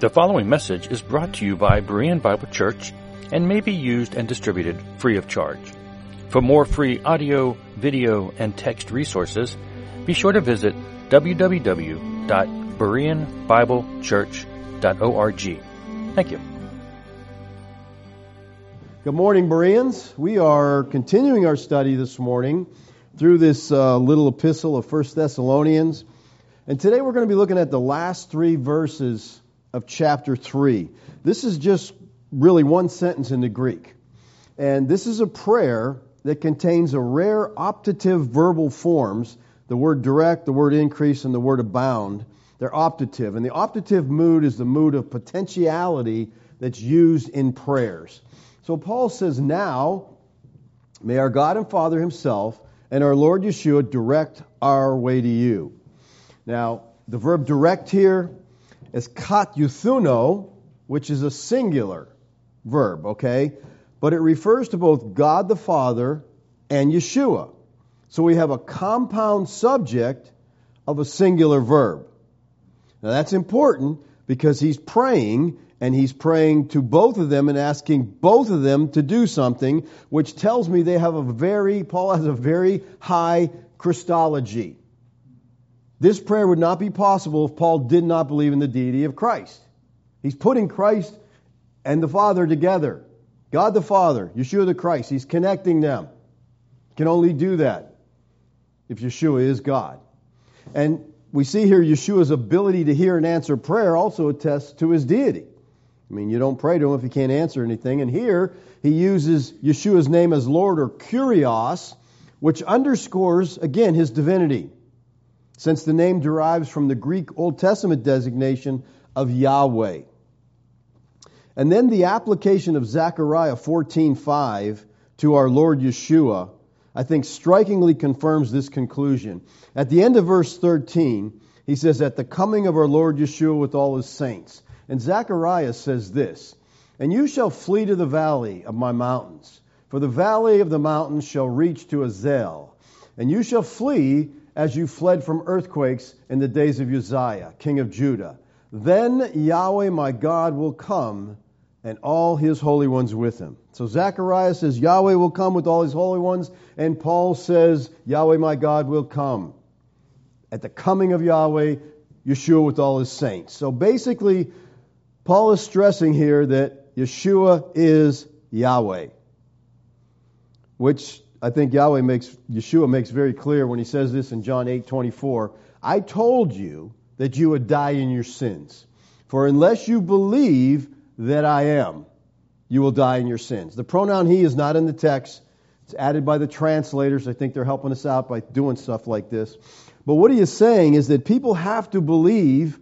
The following message is brought to you by Berean Bible Church and may be used and distributed free of charge. For more free audio, video, and text resources, be sure to visit www.bereanbiblechurch.org. Thank you. Good morning, Bereans. We are continuing our study this morning through this uh, little epistle of 1 Thessalonians. And today we're going to be looking at the last three verses of chapter 3. This is just really one sentence in the Greek. And this is a prayer that contains a rare optative verbal forms the word direct, the word increase, and the word abound. They're optative. And the optative mood is the mood of potentiality that's used in prayers. So Paul says, Now may our God and Father Himself and our Lord Yeshua direct our way to you. Now, the verb direct here is kateuthuno, which is a singular verb, okay? But it refers to both God the Father and Yeshua. So we have a compound subject of a singular verb. Now that's important because he's praying and he's praying to both of them and asking both of them to do something, which tells me they have a very, Paul has a very high Christology. This prayer would not be possible if Paul did not believe in the deity of Christ. He's putting Christ and the Father together. God the Father, Yeshua the Christ, he's connecting them. Can only do that if Yeshua is God. And we see here Yeshua's ability to hear and answer prayer also attests to his deity. I mean, you don't pray to him if he can't answer anything. And here he uses Yeshua's name as Lord or Kurios, which underscores, again, his divinity since the name derives from the Greek Old Testament designation of Yahweh. And then the application of Zechariah 14:5 to our Lord Yeshua, I think strikingly confirms this conclusion. At the end of verse 13, he says, At the coming of our Lord Yeshua with all his saints. And Zechariah says this, And you shall flee to the valley of my mountains, for the valley of the mountains shall reach to Azel. And you shall flee as you fled from earthquakes in the days of Uzziah, king of Judah. Then Yahweh my God will come and all his holy ones with him. So Zechariah says Yahweh will come with all his holy ones, and Paul says Yahweh my God will come. At the coming of Yahweh, Yeshua with all his saints. So basically, Paul is stressing here that Yeshua is Yahweh, which I think Yahweh makes, Yeshua makes very clear when he says this in John 8 24. I told you that you would die in your sins. For unless you believe that I am, you will die in your sins. The pronoun he is not in the text. It's added by the translators. I think they're helping us out by doing stuff like this. But what he is saying is that people have to believe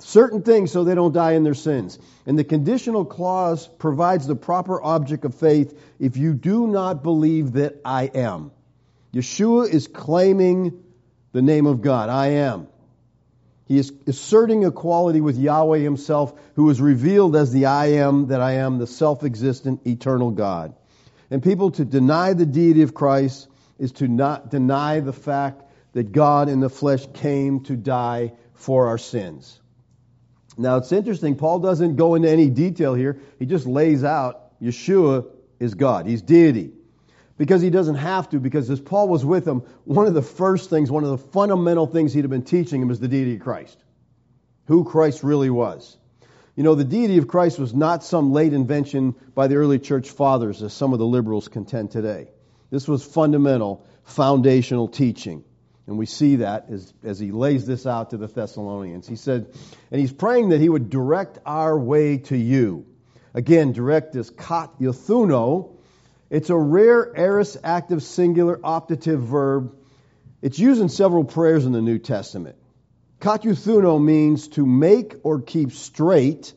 certain things so they don't die in their sins. And the conditional clause provides the proper object of faith if you do not believe that I am. Yeshua is claiming the name of God. I am. He is asserting equality with Yahweh himself, who is revealed as the I am that I am, the self existent, eternal God. And people to deny the deity of Christ is to not deny the fact that God in the flesh came to die for our sins. Now it's interesting, Paul doesn't go into any detail here. He just lays out Yeshua is God. He's deity. Because he doesn't have to, because as Paul was with him, one of the first things, one of the fundamental things he'd have been teaching him is the deity of Christ. Who Christ really was. You know, the deity of Christ was not some late invention by the early church fathers, as some of the liberals contend today. This was fundamental, foundational teaching. And we see that as, as he lays this out to the Thessalonians. He said, and he's praying that he would direct our way to you. Again, direct is kat yothuno. It's a rare aorist active singular optative verb. It's used in several prayers in the New Testament. Kat Kateuthuno means to make or keep straight,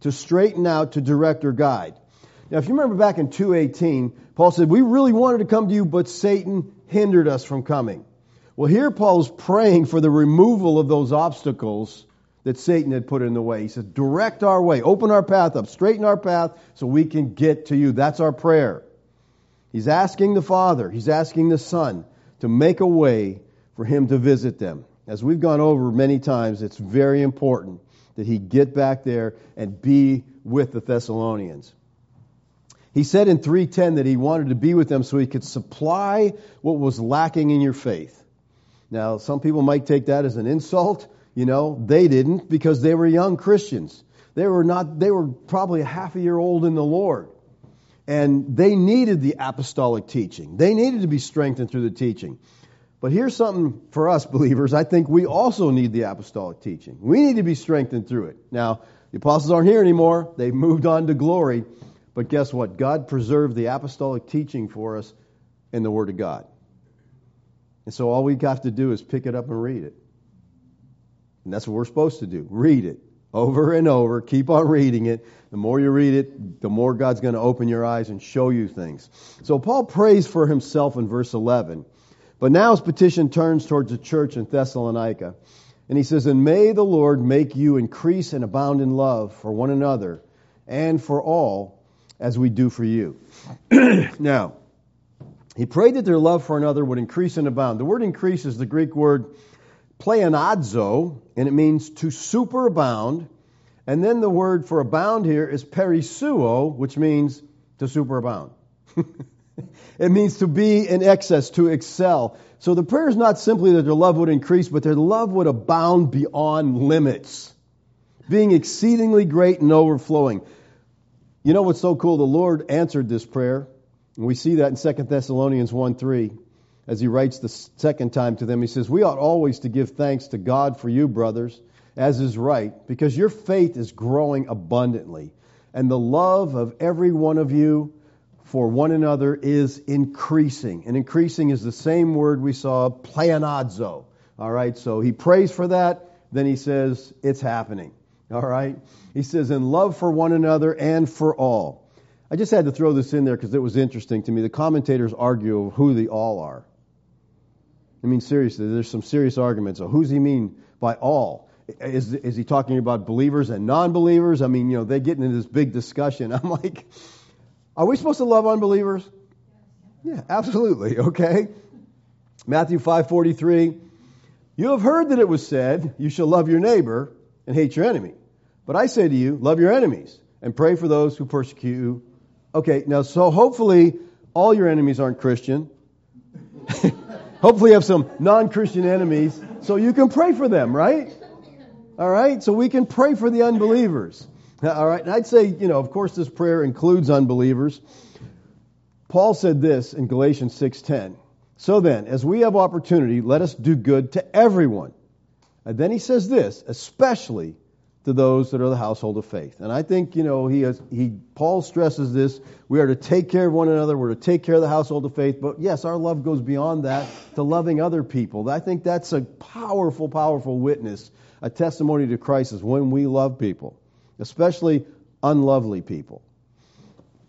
to straighten out, to direct or guide. Now, if you remember back in 218, Paul said, We really wanted to come to you, but Satan hindered us from coming. Well, here Paul's praying for the removal of those obstacles that Satan had put in the way. He says, direct our way, open our path up, straighten our path so we can get to you. That's our prayer. He's asking the Father, he's asking the Son to make a way for him to visit them. As we've gone over many times, it's very important that he get back there and be with the Thessalonians. He said in 310 that he wanted to be with them so he could supply what was lacking in your faith. Now, some people might take that as an insult. You know, they didn't because they were young Christians. They were not, they were probably a half a year old in the Lord. And they needed the apostolic teaching. They needed to be strengthened through the teaching. But here's something for us believers. I think we also need the apostolic teaching. We need to be strengthened through it. Now, the apostles aren't here anymore. They've moved on to glory. But guess what? God preserved the apostolic teaching for us in the Word of God. And so all we got to do is pick it up and read it. And that's what we're supposed to do. Read it over and over. Keep on reading it. The more you read it, the more God's going to open your eyes and show you things. So Paul prays for himself in verse 11. But now his petition turns towards the church in Thessalonica. And he says, And may the Lord make you increase and abound in love for one another and for all as we do for you. now, he prayed that their love for another would increase and abound. The word increase is the Greek word pleonazo, and it means to superabound. And then the word for abound here is perisseuo, which means to superabound. it means to be in excess, to excel. So the prayer is not simply that their love would increase, but their love would abound beyond limits, being exceedingly great and overflowing. You know what's so cool? The Lord answered this prayer. And we see that in 2 Thessalonians 1 3. As he writes the second time to them, he says, We ought always to give thanks to God for you, brothers, as is right, because your faith is growing abundantly, and the love of every one of you for one another is increasing. And increasing is the same word we saw, pleonazo. All right, so he prays for that, then he says, It's happening. All right? He says, In love for one another and for all. I just had to throw this in there because it was interesting to me. The commentators argue who the all are. I mean, seriously, there's some serious arguments. So, who's he mean by all? Is, is he talking about believers and non believers? I mean, you know, they get into this big discussion. I'm like, are we supposed to love unbelievers? Yeah, absolutely. Okay. Matthew 5:43 You have heard that it was said, you shall love your neighbor and hate your enemy. But I say to you, love your enemies and pray for those who persecute you. Okay, now so hopefully all your enemies aren't Christian. hopefully you have some non-Christian enemies so you can pray for them, right? All right? So we can pray for the unbelievers. All right, and I'd say, you know, of course, this prayer includes unbelievers. Paul said this in Galatians 6:10. So then, as we have opportunity, let us do good to everyone. And then he says this, especially to those that are the household of faith. And I think, you know, he, has, he Paul stresses this. We are to take care of one another. We're to take care of the household of faith. But yes, our love goes beyond that to loving other people. I think that's a powerful, powerful witness, a testimony to Christ is when we love people especially unlovely people.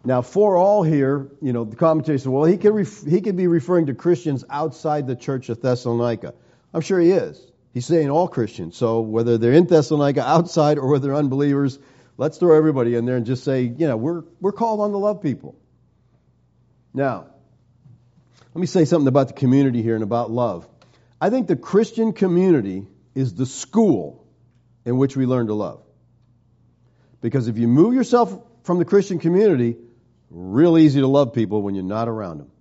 Now, for all here, you know, the commentator said, well, he could, ref- he could be referring to Christians outside the church of Thessalonica. I'm sure he is. He's saying all Christians. So whether they're in Thessalonica, outside, or whether they're unbelievers, let's throw everybody in there and just say, you know, we're, we're called on to love people. Now, let me say something about the community here and about love. I think the Christian community is the school in which we learn to love. Because if you move yourself from the Christian community, real easy to love people when you're not around them.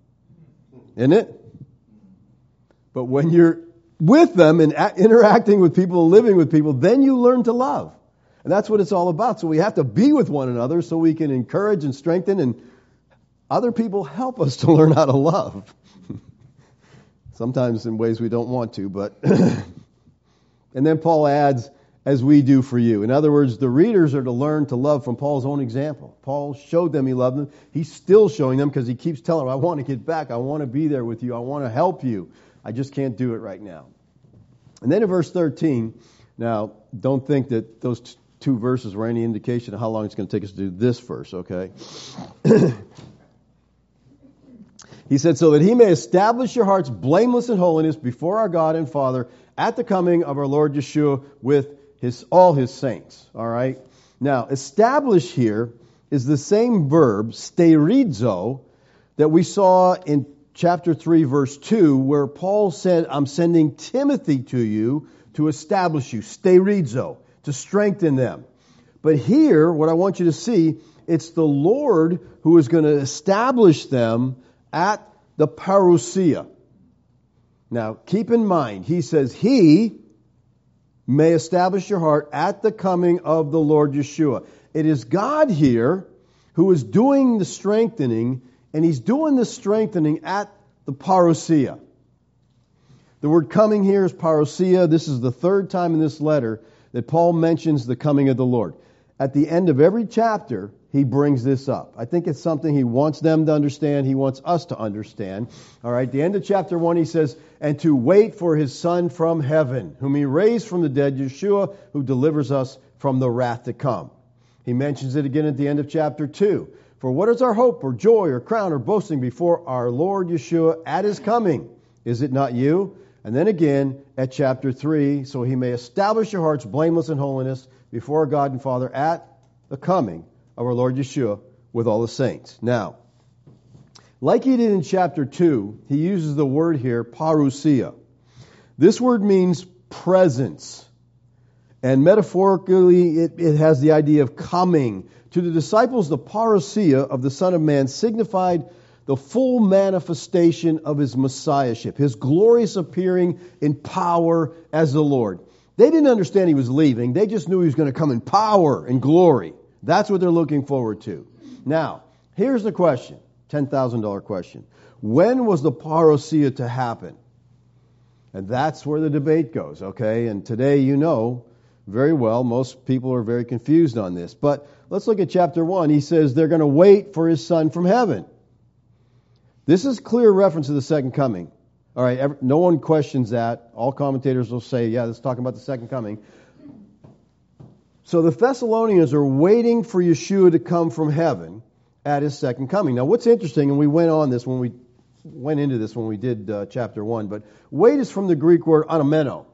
Isn't it? But when you're with them and interacting with people and living with people, then you learn to love. And that's what it's all about. So we have to be with one another so we can encourage and strengthen and other people help us to learn how to love. Sometimes in ways we don't want to, but and then Paul adds as we do for you. In other words, the readers are to learn to love from Paul's own example. Paul showed them he loved them. He's still showing them because he keeps telling them, I want to get back. I want to be there with you. I want to help you. I just can't do it right now. And then in verse 13, now don't think that those t- two verses were any indication of how long it's going to take us to do this verse, okay? he said, so that he may establish your hearts blameless in holiness before our God and Father at the coming of our Lord Yeshua with his, all his saints. All right? Now, establish here is the same verb, sterizo, that we saw in chapter 3, verse 2, where Paul said, I'm sending Timothy to you to establish you. stay Sterizo. to strengthen them. But here, what I want you to see, it's the Lord who is going to establish them at the parousia. Now, keep in mind, he says, He may establish your heart at the coming of the Lord Yeshua. It is God here who is doing the strengthening, and he's doing this strengthening at the parousia. The word coming here is parousia. This is the third time in this letter that Paul mentions the coming of the Lord. At the end of every chapter, he brings this up. I think it's something he wants them to understand. He wants us to understand. All right, the end of chapter 1, he says, And to wait for his Son from heaven, whom he raised from the dead, Yeshua, who delivers us from the wrath to come. He mentions it again at the end of chapter 2. For what is our hope or joy or crown or boasting before our Lord Yeshua at his coming? Is it not you? And then again at chapter 3, so he may establish your hearts blameless in holiness before God and Father at the coming of our Lord Yeshua with all the saints. Now, like he did in chapter 2, he uses the word here, parousia. This word means presence. And metaphorically, it, it has the idea of coming. To the disciples, the parousia of the Son of Man signified the full manifestation of his messiahship, his glorious appearing in power as the Lord. They didn't understand he was leaving, they just knew he was going to come in power and glory. That's what they're looking forward to. Now, here's the question $10,000 question. When was the parousia to happen? And that's where the debate goes, okay? And today you know very well, most people are very confused on this. But let's look at chapter 1. He says they're going to wait for his son from heaven. This is clear reference to the second coming. All right, no one questions that. All commentators will say, yeah, this is talking about the second coming. So the Thessalonians are waiting for Yeshua to come from heaven at his second coming. Now, what's interesting, and we went on this when we went into this when we did uh, chapter 1, but wait is from the Greek word anameno.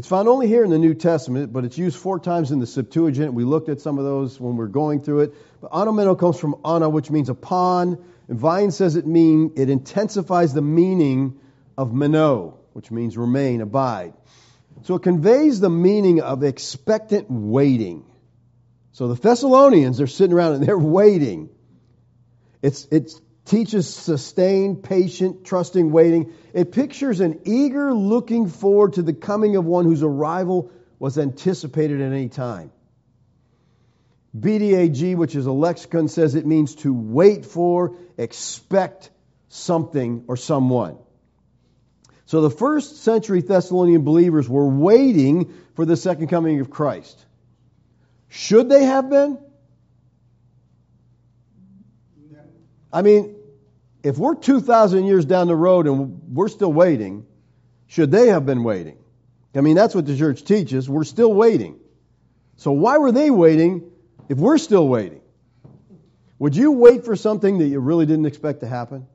It's found only here in the New Testament, but it's used four times in the Septuagint. We looked at some of those when we are going through it. But anameno comes from ana, which means upon, and Vine says it mean it intensifies the meaning of meno, which means remain, abide. So it conveys the meaning of expectant waiting. So the Thessalonians are sitting around and they're waiting. It's, it teaches sustained, patient, trusting waiting. It pictures an eager looking forward to the coming of one whose arrival was anticipated at any time. BDAG, which is a lexicon, says it means to wait for, expect something or someone. So the first century Thessalonian believers were waiting for the second coming of Christ. Should they have been? I mean, if we're 2,000 years down the road and we're still waiting, should they have been waiting? I mean, that's what the church teaches. We're still waiting. So why were they waiting if we're still waiting, would you wait for something that you really didn't expect to happen?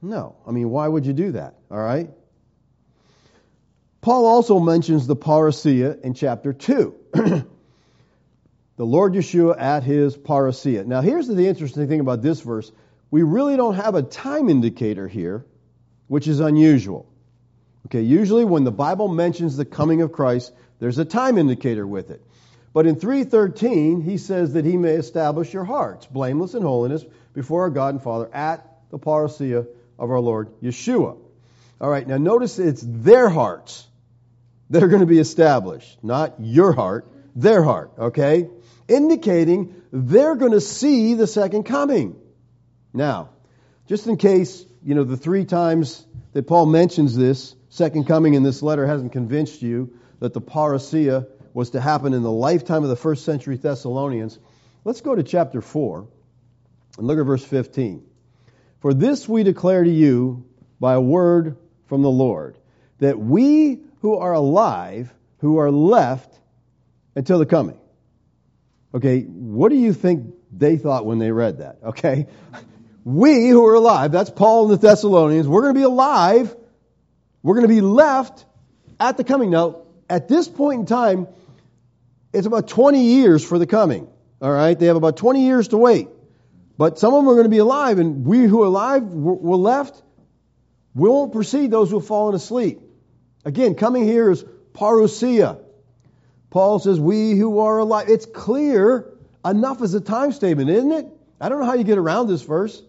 No. I mean, why would you do that? All right? Paul also mentions the parousia in chapter 2. the Lord Yeshua at his parousia. Now, here's the interesting thing about this verse. We really don't have a time indicator here, which is unusual. Okay, usually when the Bible mentions the coming of Christ, there's a time indicator with it. But in 313, he says that he may establish your hearts, blameless in holiness, before our God and Father at the parousia of our Lord Yeshua. All right, now notice it's their hearts that are going to be established, not your heart, their heart, okay? Indicating they're going to see the second coming. Now, just in case, you know, the three times that Paul mentions this second coming in this letter hasn't convinced you that the parousia was to happen in the lifetime of the first century Thessalonians. Let's go to chapter 4 and look at verse 15. For this we declare to you by a word from the Lord, that we who are alive, who are left until the coming. Okay, what do you think they thought when they read that? Okay, we who are alive, that's Paul and the Thessalonians, we're going to be alive, we're going to be left at the coming. Now, at this point in time, it's about 20 years for the coming. All right? They have about 20 years to wait. But some of them are going to be alive, and we who are alive, we're left, we won't precede those who have fallen asleep. Again, coming here is parousia. Paul says, We who are alive. It's clear enough as a time statement, isn't it? I don't know how you get around this verse.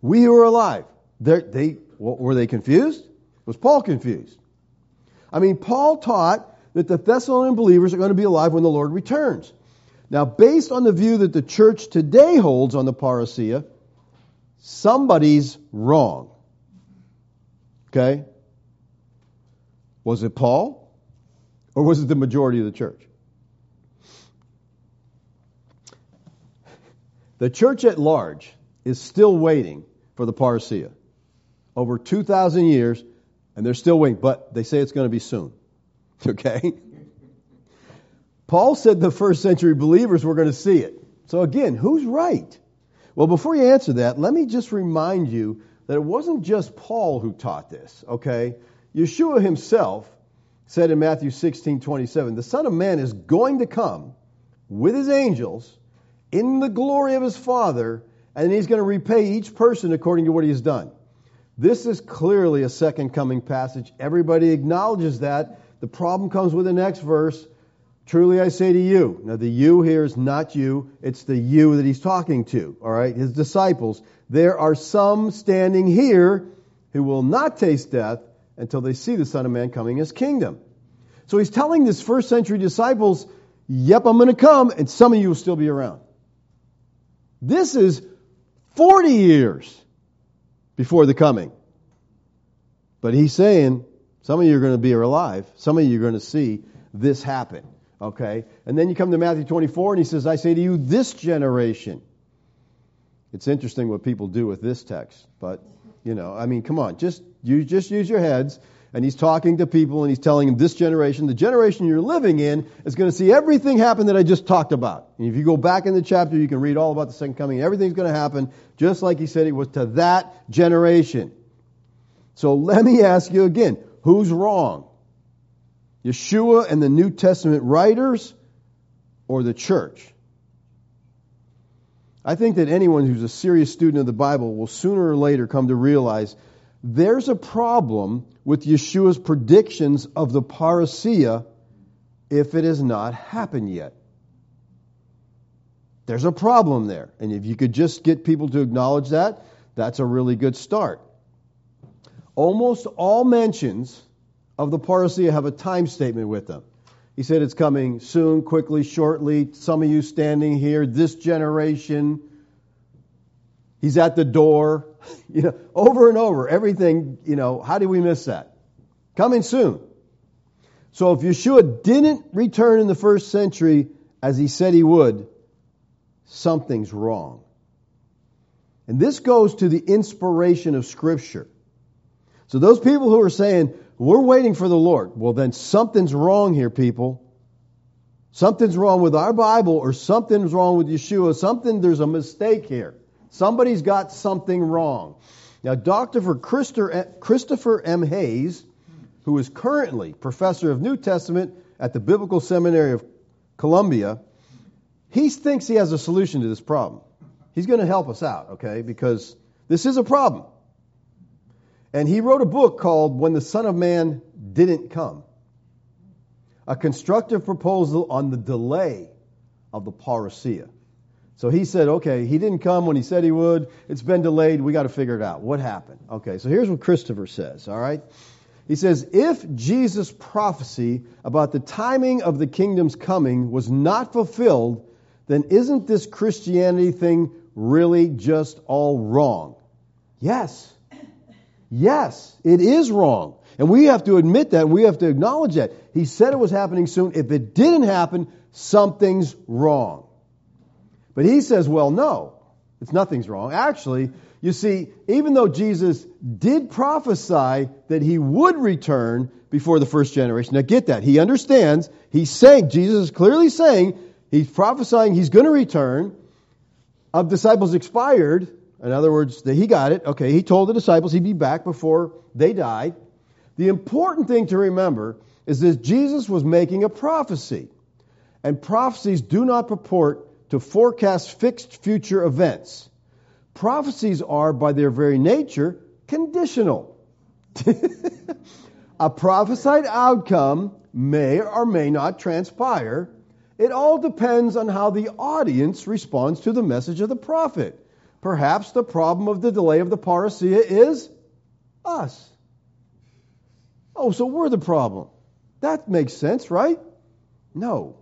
We who are alive. They're, they were they confused? Was Paul confused? I mean, Paul taught that the Thessalonian believers are going to be alive when the Lord returns. Now, based on the view that the church today holds on the parousia, somebody's wrong. Okay? Was it Paul? Or was it the majority of the church? The church at large is still waiting for the parousia. Over 2,000 years, and they're still waiting, but they say it's going to be soon. Okay? Paul said the first century believers were going to see it. So again, who's right? Well, before you answer that, let me just remind you that it wasn't just Paul who taught this, okay? Yeshua himself said in Matthew 16, 27, the Son of Man is going to come with his angels in the glory of his Father, and he's going to repay each person according to what he has done. This is clearly a second coming passage. Everybody acknowledges that. The problem comes with the next verse. Truly I say to you. Now, the you here is not you, it's the you that he's talking to, all right? His disciples. There are some standing here who will not taste death until they see the Son of Man coming in his kingdom. So he's telling his first century disciples, yep, I'm going to come, and some of you will still be around. This is 40 years before the coming. But he's saying, some of you are going to be alive, some of you are going to see this happen. Okay? And then you come to Matthew 24 and he says, I say to you, this generation. It's interesting what people do with this text, but, you know, I mean, come on, just, you just use your heads. And he's talking to people and he's telling them this generation, the generation you're living in, is going to see everything happen that I just talked about. And if you go back in the chapter, you can read all about the second coming. Everything's going to happen just like he said it was to that generation. So let me ask you again who's wrong? Yeshua and the New Testament writers or the church? I think that anyone who's a serious student of the Bible will sooner or later come to realize there's a problem with Yeshua's predictions of the parousia if it has not happened yet. There's a problem there. And if you could just get people to acknowledge that, that's a really good start. Almost all mentions of the parousia have a time statement with them. He said it's coming soon, quickly, shortly. Some of you standing here, this generation. He's at the door. You know, over and over, everything, you know, how do we miss that? Coming soon. So if Yeshua didn't return in the first century as he said he would, something's wrong. And this goes to the inspiration of Scripture. So those people who are saying, we're waiting for the Lord. Well, then something's wrong here, people. Something's wrong with our Bible or something's wrong with Yeshua. Something, there's a mistake here. Somebody's got something wrong. Now, Dr. Eh, Christopher M. Hays, who is currently professor of New Testament at the Biblical Seminary of Colombia, he thinks he has a solution to this problem. He's going to help us out, okay? Because this is a problem. And he wrote a book called When the Son of Man Didn't Come a constructive proposal on the delay of the parousia. So he said, okay, he didn't come when he said he would. It's been delayed. We got to figure it out. What happened? Okay, so here's what Christopher says, all right? He says, if Jesus' prophecy about the timing of the kingdom's coming was not fulfilled, then isn't this Christianity thing really just all wrong? Yes. Yes, it is wrong. And we have to admit that. We have to acknowledge that. He said it was happening soon. If it didn't happen, something's wrong. But he says, well, no, it's nothing's wrong. Actually, you see, even though Jesus did prophesy that he would return before the first generation, now get that. He understands. He's saying, Jesus is clearly saying, he's prophesying he's going to return. Of disciples expired, in other words, that he got it. Okay, he told the disciples he'd be back before they died. The important thing to remember is that Jesus was making a prophecy. And prophecies do not purport to forecast fixed future events. Prophecies are, by their very nature, conditional. a prophesied outcome may or may not transpire. It all depends on how the audience responds to the message of the prophet. Perhaps the problem of the delay of the parousia is us. Oh, so we're the problem. That makes sense, right? No.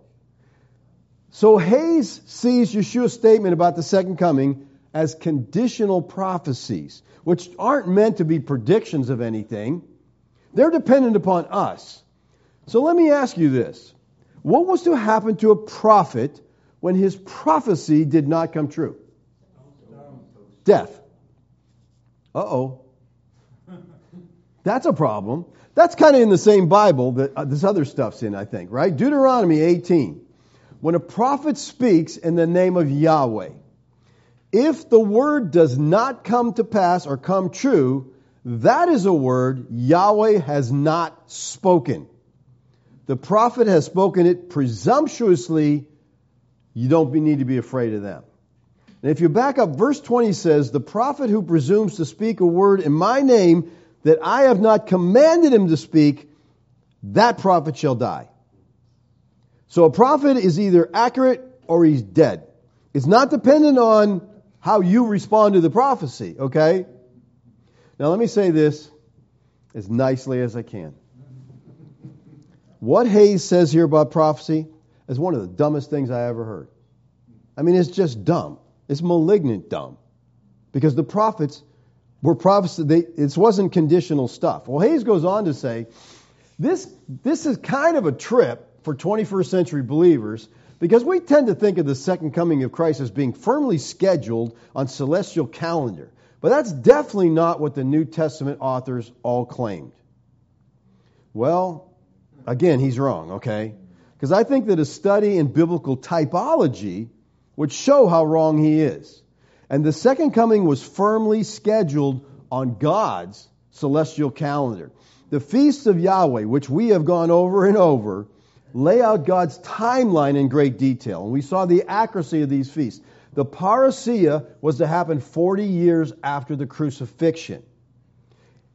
So Hays sees Yeshua's statement about the second coming as conditional prophecies, which aren't meant to be predictions of anything. They're dependent upon us. So let me ask you this. What was to happen to a prophet when his prophecy did not come true? Death. Uh oh. That's a problem. That's kind of in the same Bible that uh, this other stuff's in, I think, right? Deuteronomy 18. When a prophet speaks in the name of Yahweh, if the word does not come to pass or come true, that is a word Yahweh has not spoken. The prophet has spoken it presumptuously. You don't need to be afraid of them. And if you back up, verse 20 says, The prophet who presumes to speak a word in my name that I have not commanded him to speak, that prophet shall die. So a prophet is either accurate or he's dead. It's not dependent on how you respond to the prophecy, okay? Now let me say this as nicely as I can. What Hays says here about prophecy is one of the dumbest things I ever heard. I mean, it's just dumb. It's malignant dumb. Because the prophets were prophets, they, it wasn't conditional stuff. Well, Hays goes on to say, this, this is kind of a trip for 21st century believers because we tend to think of the second coming of Christ as being firmly scheduled on celestial calendar. But that's definitely not what the New Testament authors all claimed. Well, again, he's wrong, okay? Because I think that a study in biblical typology would show how wrong he is. And the second coming was firmly scheduled on God's celestial calendar. The feasts of Yahweh, which we have gone over and over, lay out God's timeline in great detail. And we saw the accuracy of these feasts. The parousia was to happen 40 years after the crucifixion.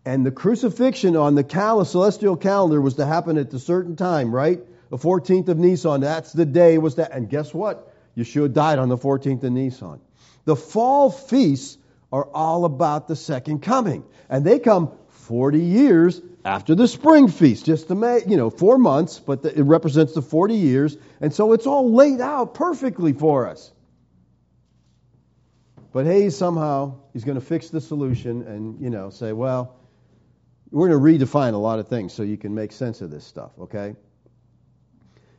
And the crucifixion on the cal- celestial calendar was to happen at a certain time, right? The 14th of Nisan. That's the day was that. And guess what? Yeshua died on the 14th of Nisan. The fall feasts are all about the second coming. And they come 40 years after the spring feast, just to make, you know, four months, but the, it represents the 40 years. And so it's all laid out perfectly for us. But Hays somehow, he's going to fix the solution and, you know, say, well, we're going to redefine a lot of things so you can make sense of this stuff, okay?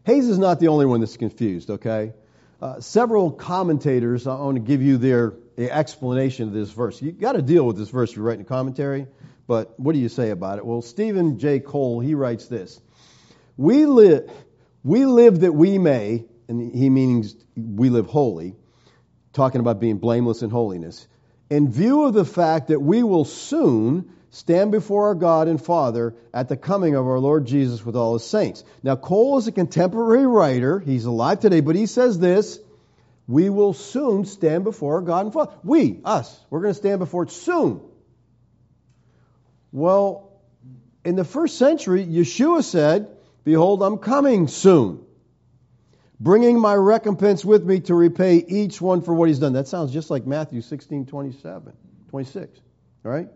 Hays is not the only one that's confused, okay? Uh, several commentators, I want to give you their explanation of this verse. You've got to deal with this verse if you're writing a commentary, but what do you say about it? Well, Steven J. Cole, he writes this We live, we live that we may, and he means we live holy, talking about being blameless in holiness, in view of the fact that we will soon stand before our God and Father at the coming of our Lord Jesus with all his saints. Now, Cole is a contemporary writer. He's alive today, but he says this We will soon stand before our God and Father. We, us, we're going to stand before it soon. Well, in the first century, Yeshua said, Behold, I'm coming soon, bringing my recompense with me to repay each one for what he's done. That sounds just like Matthew 16, 27, 26. All right?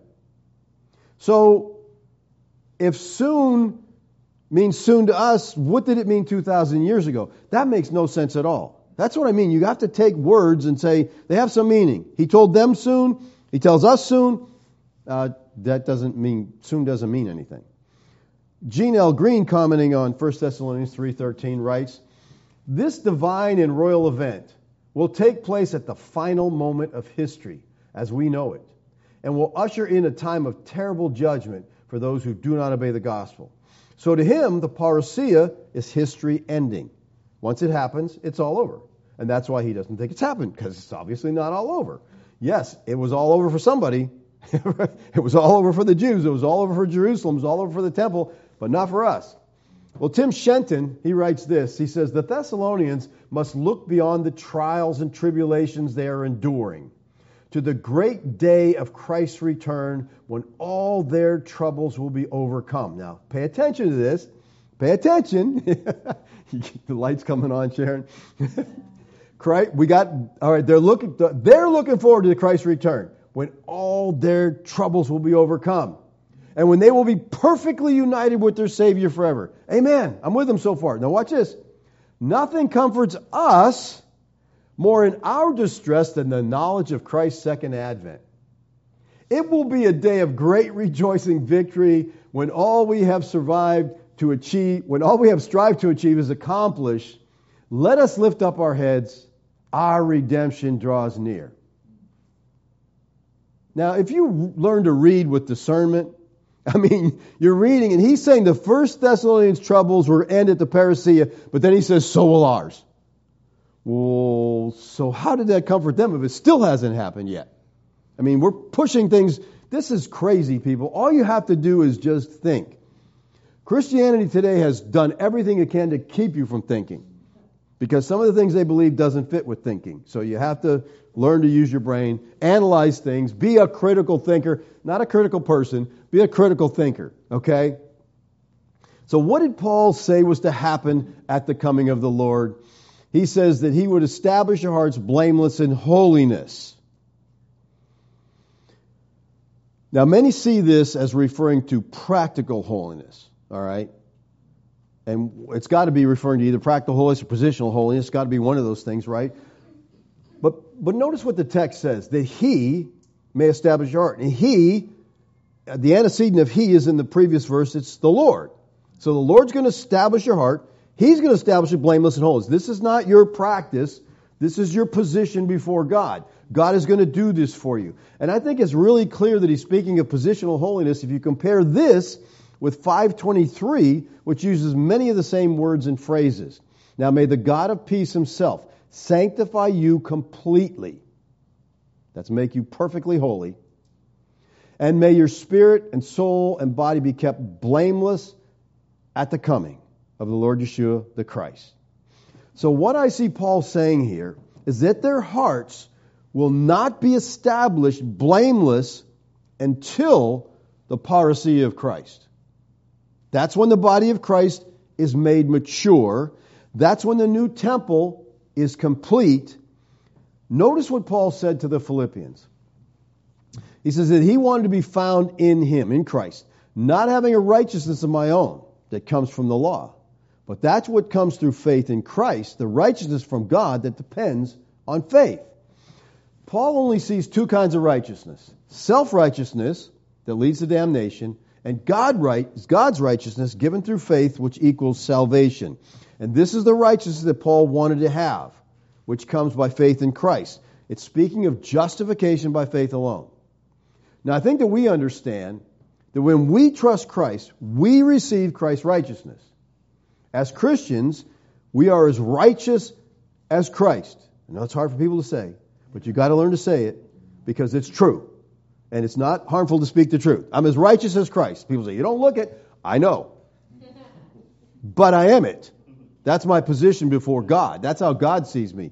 So, if soon means soon to us, what did it mean 2,000 years ago? That makes no sense at all. That's what I mean. You have to take words and say they have some meaning. He told them soon. He tells us soon. Uh, that doesn't mean soon doesn't mean anything. Gene L. Green, commenting on 1 Thessalonians 3:13, writes, "This divine and royal event will take place at the final moment of history as we know it and will usher in a time of terrible judgment for those who do not obey the gospel. So to him, the parousia is history ending. Once it happens, it's all over. And that's why he doesn't think it's happened, because it's obviously not all over. Yes, it was all over for somebody. it was all over for the Jews. It was all over for Jerusalem. It was all over for the temple, but not for us. Well, Tim Shenton, he writes this. He says, The Thessalonians must look beyond the trials and tribulations they are enduring to the great day of Christ's return when all their troubles will be overcome. Now, pay attention to this Pay attention. the light's coming on, Sharon. Christ, we got all right. They're looking. They're looking forward to Christ's return when all their troubles will be overcome, and when they will be perfectly united with their Savior forever. Amen. I'm with them so far. Now watch this. Nothing comforts us more in our distress than the knowledge of Christ's second advent. It will be a day of great rejoicing victory when all we have survived to achieve, when all we have strived to achieve is accomplished. Let us lift up our heads. Our redemption draws near. Now, if you learn to read with discernment, I mean, you're reading, and he's saying the first Thessalonians' troubles were end at the parousia, but then he says, so will ours. Well, so how did that comfort them if it still hasn't happened yet? I mean, we're pushing things. This is crazy, people. All you have to do is just think. Christianity today has done everything it can to keep you from thinking because some of the things they believe doesn't fit with thinking. So you have to learn to use your brain, analyze things, be a critical thinker, not a critical person, be a critical thinker, okay? So what did Paul say was to happen at the coming of the Lord? He says that he would establish your hearts blameless in holiness. Now, many see this as referring to practical holiness, all right? And it's got to be referring to either practical holiness or positional holiness. It's got to be one of those things, right? But, but notice what the text says that he may establish your heart. And he, the antecedent of he is in the previous verse, it's the Lord. So the Lord's going to establish your heart. He's going to establish it blameless and holiness. This is not your practice. This is your position before God. God is going to do this for you. And I think it's really clear that he's speaking of positional holiness if you compare this with 523, which uses many of the same words and phrases. Now may the God of peace himself sanctify you completely. That's make you perfectly holy. And may your spirit and soul and body be kept blameless at the coming of the Lord Yeshua the Christ. So what I see Paul saying here is that their hearts will not be established blameless until the parousia of Christ. That's when the body of Christ is made mature. That's when the new temple is complete. Notice what Paul said to the Philippians. He says that he wanted to be found in him, in Christ, not having a righteousness of my own that comes from the law. But that's what comes through faith in Christ, the righteousness from God that depends on faith. Paul only sees two kinds of righteousness self righteousness that leads to damnation, and God right, God's righteousness given through faith, which equals salvation. And this is the righteousness that Paul wanted to have, which comes by faith in Christ. It's speaking of justification by faith alone. Now, I think that we understand that when we trust Christ, we receive Christ's righteousness. As Christians, we are as righteous as Christ. I know it's hard for people to say, but you've got to learn to say it because it's true. And it's not harmful to speak the truth. I'm as righteous as Christ. People say, you don't look it. I know. But I am it. That's my position before God. That's how God sees me.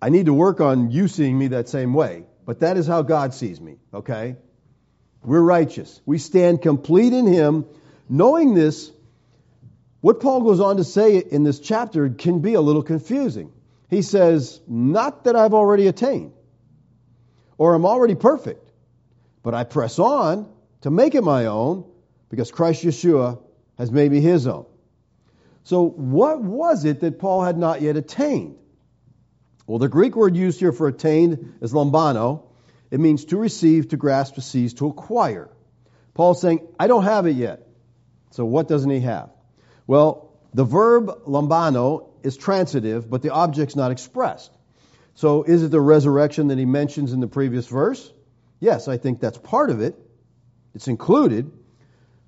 I need to work on you seeing me that same way. But that is how God sees me, okay? We're righteous. We stand complete in Him. Knowing this, what Paul goes on to say in this chapter can be a little confusing. He says, Not that I've already attained or am already perfect, but I press on to make it my own because Christ Yeshua has made me his own. So, what was it that Paul had not yet attained? Well, the Greek word used here for attained is lambano. It means to receive, to grasp, to seize, to acquire. Paul's saying, I don't have it yet. So, what doesn't he have? Well, the verb lambano is transitive, but the object's not expressed. So is it the resurrection that he mentions in the previous verse? Yes, I think that's part of it. It's included,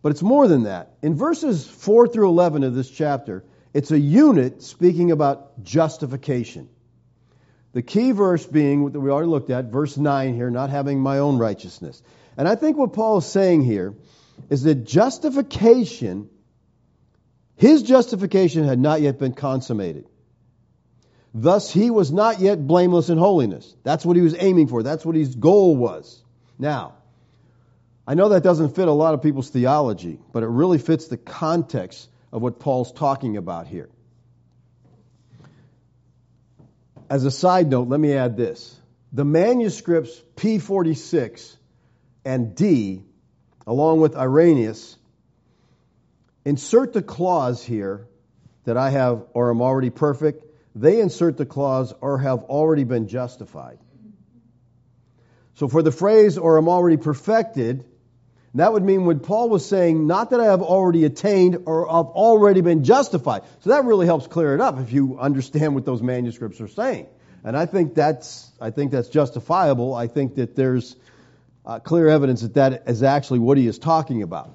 but it's more than that. In verses 4 through 11 of this chapter, it's a unit speaking about justification. The key verse being that we already looked at, verse 9 here, not having my own righteousness. And I think what Paul is saying here is that justification his justification had not yet been consummated. Thus, he was not yet blameless in holiness. That's what he was aiming for. That's what his goal was. Now, I know that doesn't fit a lot of people's theology, but it really fits the context of what Paul's talking about here. As a side note, let me add this. The manuscripts P46 and D, along with Irenaeus, insert the clause here that I have or am already perfect. They insert the clause or have already been justified. So for the phrase or I'm already perfected, that would mean when Paul was saying, not that I have already attained or I've already been justified. So that really helps clear it up if you understand what those manuscripts are saying. And I think that's, I think that's justifiable. I think that there's uh, clear evidence that that is actually what he is talking about.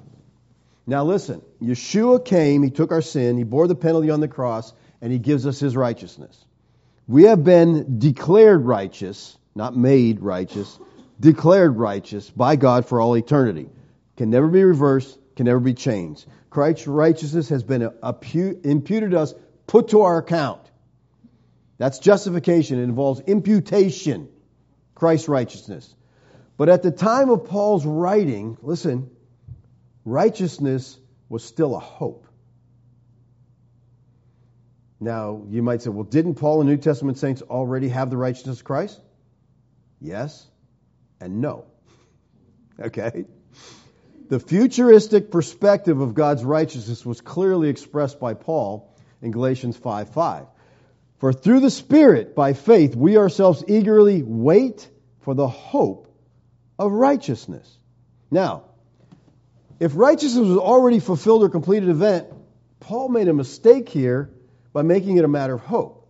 Now listen, Yeshua came, he took our sin, he bore the penalty on the cross, and he gives us his righteousness. We have been declared righteous, not made righteous, declared righteous by God for all eternity can never be reversed, can never be changed. Christ's righteousness has been imputed to us, put to our account. That's justification. It involves imputation, Christ's righteousness. But at the time of Paul's writing, listen, righteousness was still a hope. Now, you might say, well, didn't Paul and New Testament saints already have the righteousness of Christ? Yes and no. Okay? The futuristic perspective of God's righteousness was clearly expressed by Paul in Galatians 5 5. For through the Spirit, by faith, we ourselves eagerly wait for the hope of righteousness. Now, if righteousness was already fulfilled or completed event, Paul made a mistake here by making it a matter of hope.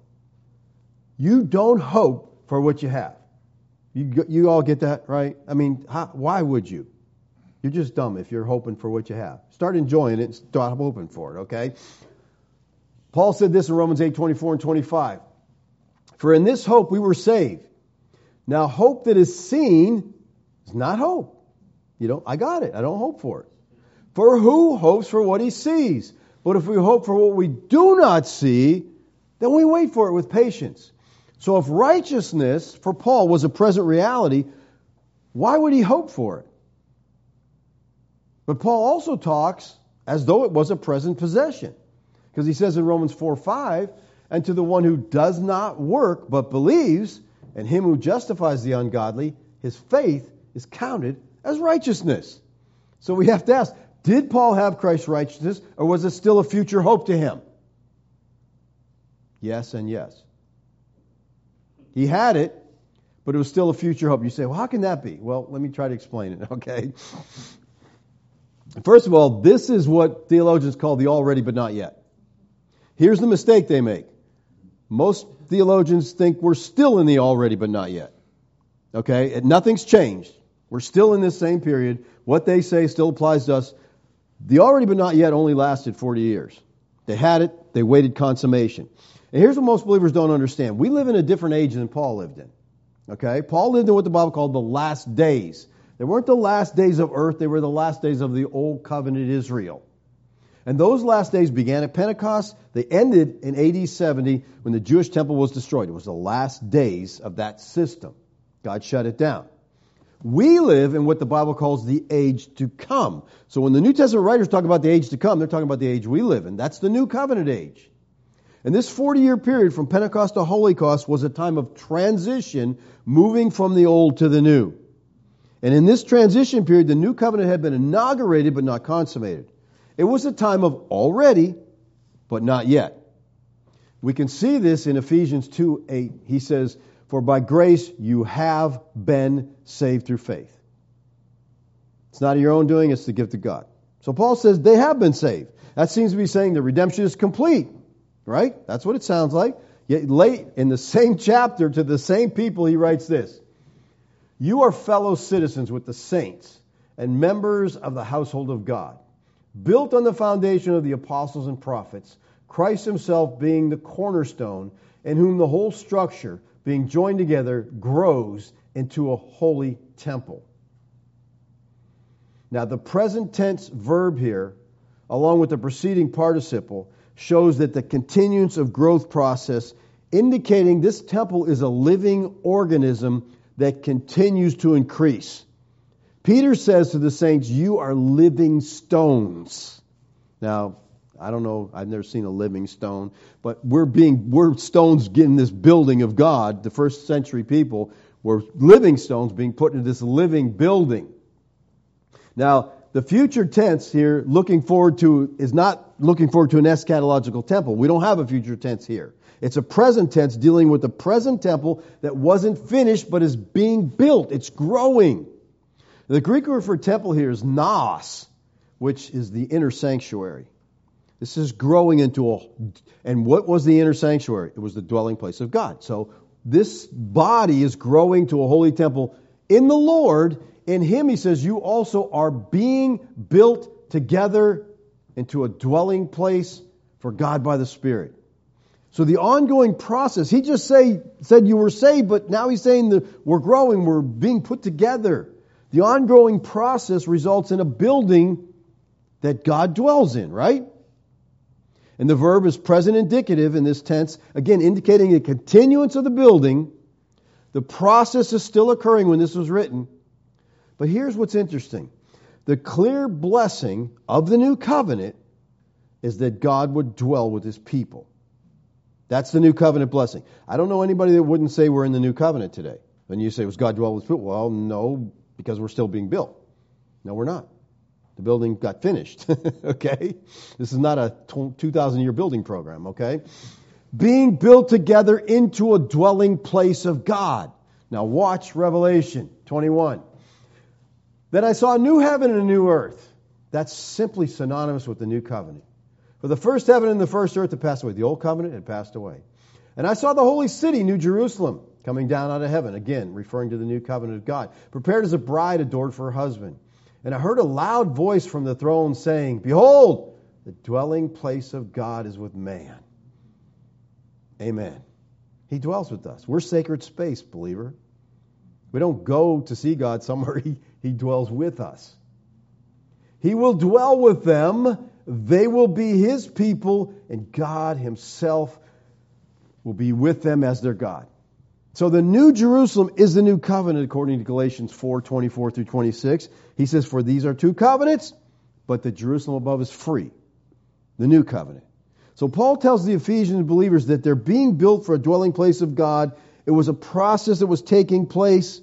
You don't hope for what you have. You, you all get that, right? I mean, how, why would you? You're just dumb if you're hoping for what you have. Start enjoying it and stop hoping for it, okay? Paul said this in Romans 8 24 and 25. For in this hope we were saved. Now, hope that is seen is not hope. You know, I got it. I don't hope for it. For who hopes for what he sees? But if we hope for what we do not see, then we wait for it with patience. So if righteousness for Paul was a present reality, why would he hope for it? But Paul also talks as though it was a present possession. Because he says in Romans 4 5, and to the one who does not work but believes, and him who justifies the ungodly, his faith is counted as righteousness. So we have to ask did Paul have Christ's righteousness, or was it still a future hope to him? Yes and yes. He had it, but it was still a future hope. You say, well, how can that be? Well, let me try to explain it, okay? First of all, this is what theologians call the already but not yet. Here's the mistake they make. Most theologians think we're still in the already but not yet. Okay? Nothing's changed. We're still in this same period. What they say still applies to us. The already but not yet only lasted 40 years. They had it, they waited consummation. And here's what most believers don't understand. We live in a different age than Paul lived in. Okay? Paul lived in what the Bible called the last days. They weren't the last days of earth, they were the last days of the old covenant Israel. And those last days began at Pentecost. They ended in AD 70 when the Jewish temple was destroyed. It was the last days of that system. God shut it down. We live in what the Bible calls the age to come. So when the New Testament writers talk about the age to come, they're talking about the age we live in. That's the new covenant age. And this 40 year period from Pentecost to Holocaust was a time of transition, moving from the old to the new. And in this transition period, the new covenant had been inaugurated but not consummated. It was a time of already, but not yet. We can see this in Ephesians 2 8. He says, For by grace you have been saved through faith. It's not your own doing, it's the gift of God. So Paul says they have been saved. That seems to be saying the redemption is complete, right? That's what it sounds like. Yet late in the same chapter to the same people, he writes this you are fellow citizens with the saints and members of the household of God, built on the foundation of the apostles and prophets, Christ himself being the cornerstone, in whom the whole structure, being joined together, grows into a holy temple. Now, the present tense verb here, along with the preceding participle, shows that the continuance of growth process, indicating this temple is a living organism that continues to increase. Peter says to the saints, You are living stones. Now, I don't know. I've never seen a living stone, but we're being we're stones getting this building of God. The first century people were living stones being put into this living building. Now, the future tense here, looking forward to, is not looking forward to an eschatological temple. We don't have a future tense here. It's a present tense dealing with the present temple that wasn't finished but is being built. It's growing. The Greek word for temple here is naos, which is the inner sanctuary. This is growing into a. And what was the inner sanctuary? It was the dwelling place of God. So this body is growing to a holy temple in the Lord. In Him, He says, you also are being built together into a dwelling place for God by the Spirit. So the ongoing process, He just say, said you were saved, but now He's saying that we're growing, we're being put together. The ongoing process results in a building that God dwells in, right? And the verb is present indicative in this tense, again, indicating a continuance of the building. The process is still occurring when this was written. But here's what's interesting the clear blessing of the new covenant is that God would dwell with his people. That's the new covenant blessing. I don't know anybody that wouldn't say we're in the new covenant today. When you say, was God dwell with people? Well, no, because we're still being built. No, we're not. The building got finished. okay? This is not a 2,000 year building program, okay? Being built together into a dwelling place of God. Now watch Revelation 21. Then I saw a new heaven and a new earth. That's simply synonymous with the new covenant. For the first heaven and the first earth had passed away. The old covenant had passed away. And I saw the holy city, New Jerusalem, coming down out of heaven. Again, referring to the new covenant of God. Prepared as a bride adored for her husband. And I heard a loud voice from the throne saying, Behold, the dwelling place of God is with man. Amen. He dwells with us. We're sacred space, believer. We don't go to see God somewhere, He, he dwells with us. He will dwell with them, they will be His people, and God Himself will be with them as their God. So the new Jerusalem is the new covenant according to Galatians 4, 24 through 26. He says, for these are two covenants, but the Jerusalem above is free. The new covenant. So Paul tells the Ephesian believers that they're being built for a dwelling place of God. It was a process that was taking place,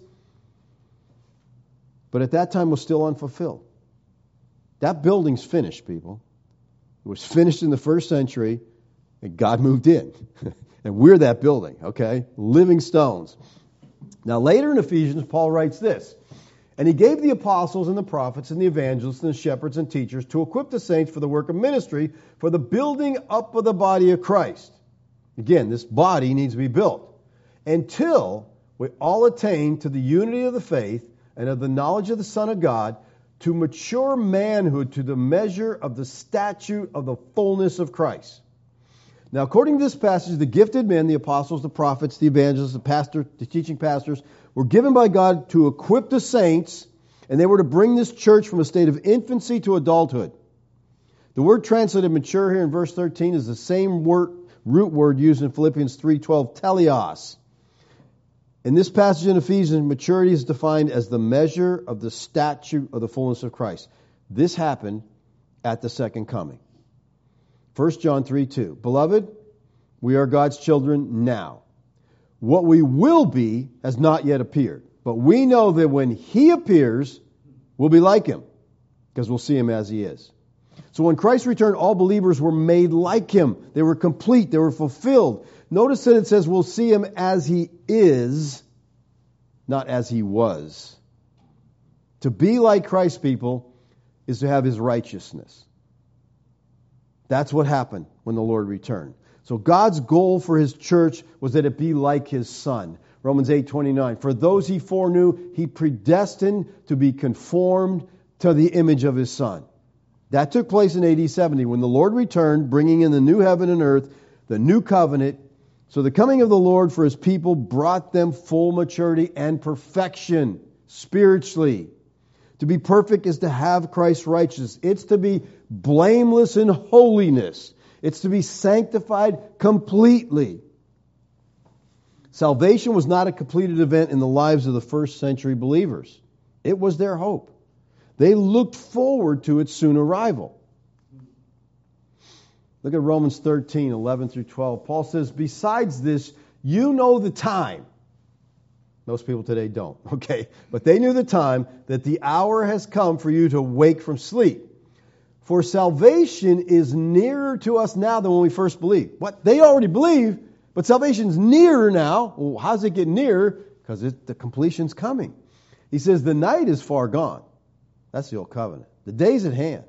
but at that time was still unfulfilled. That building's finished, people. It was finished in the first century, and God moved in. And we're that building, okay? Living stones. Now, later in Ephesians, Paul writes this And he gave the apostles and the prophets and the evangelists and the shepherds and teachers to equip the saints for the work of ministry, for the building up of the body of Christ. Again, this body needs to be built until we all attain to the unity of the faith and of the knowledge of the Son of God, to mature manhood to the measure of the statute of the fullness of Christ now, according to this passage, the gifted men, the apostles, the prophets, the evangelists, the pastor, the teaching pastors, were given by God to equip the saints, and they were to bring this church from a state of infancy to adulthood. The word translated mature here in verse 13 is the same word, root word used in Philippians 3:12, teleos. In this passage in Ephesians, maturity is defined as the measure of the statute of the fullness of Christ. This happened at the second coming. 1 John 3 2. Beloved, we are God's children now. What we will be has not yet appeared. But we know that when He appears, we'll be like Him, because we'll see Him as He is. So when Christ returned, all believers were made like Him. They were complete, they were fulfilled. Notice that it says we'll see Him as He is, not as He was. To be like Christ, people, is to have His righteousness. That's what happened when the Lord returned. So God's goal for his church was that it be like his son. Romans 8:29. For those he foreknew, he predestined to be conformed to the image of his son. That took place in AD 70 when the Lord returned, bringing in the new heaven and earth, the new covenant. So the coming of the Lord for his people brought them full maturity and perfection spiritually. To be perfect is to have Christ's righteousness. It's to be blameless in holiness. It's to be sanctified completely. Salvation was not a completed event in the lives of the first century believers. It was their hope. They looked forward to its soon arrival. Look at Romans 13, 11 through 12. Paul says, Besides this, you know the time. Most people today don't, okay? But they knew the time that the hour has come for you to wake from sleep. For salvation is nearer to us now than when we first believed. What? They already believe, but salvation's nearer now. Well, how's it get nearer? Because the completion's coming. He says, The night is far gone. That's the old covenant. The day's at hand.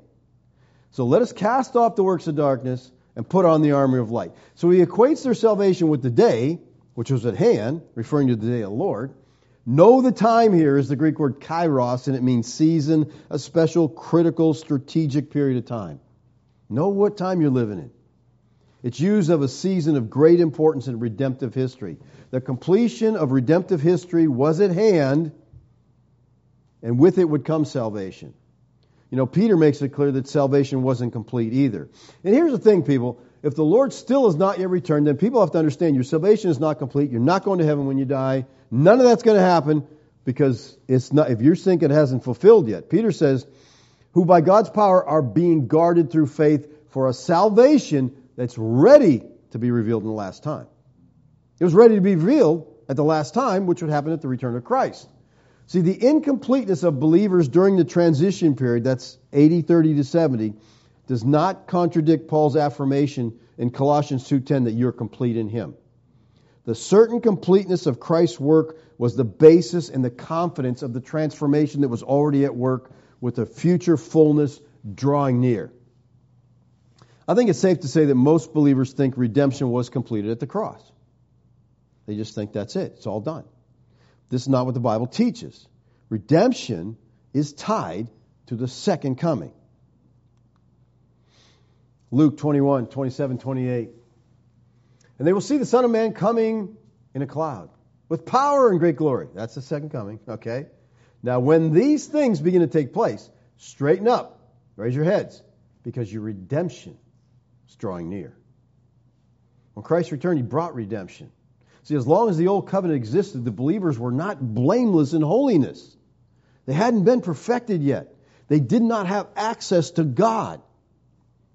So let us cast off the works of darkness and put on the armor of light. So he equates their salvation with the day, which was at hand, referring to the day of the Lord. Know the time here is the Greek word kairos, and it means season, a special, critical, strategic period of time. Know what time you're living in. It's used of a season of great importance in redemptive history. The completion of redemptive history was at hand, and with it would come salvation. You know, Peter makes it clear that salvation wasn't complete either. And here's the thing, people. If the Lord still has not yet returned, then people have to understand your salvation is not complete. You're not going to heaven when you die. None of that's going to happen because it's not, if you're thinking it hasn't fulfilled yet. Peter says, who by God's power are being guarded through faith for a salvation that's ready to be revealed in the last time. It was ready to be revealed at the last time, which would happen at the return of Christ. See, the incompleteness of believers during the transition period, that's 80, 30 to 70, does not contradict Paul's affirmation in Colossians 2:10 that you're complete in him. The certain completeness of Christ's work was the basis and the confidence of the transformation that was already at work with a future fullness drawing near. I think it's safe to say that most believers think redemption was completed at the cross. They just think that's it. It's all done. This is not what the Bible teaches. Redemption is tied to the second coming. Luke 21, 27, 28. And they will see the Son of Man coming in a cloud with power and great glory. That's the second coming, okay? Now, when these things begin to take place, straighten up, raise your heads, because your redemption is drawing near. When Christ returned, he brought redemption. See, as long as the old covenant existed, the believers were not blameless in holiness. They hadn't been perfected yet. They did not have access to God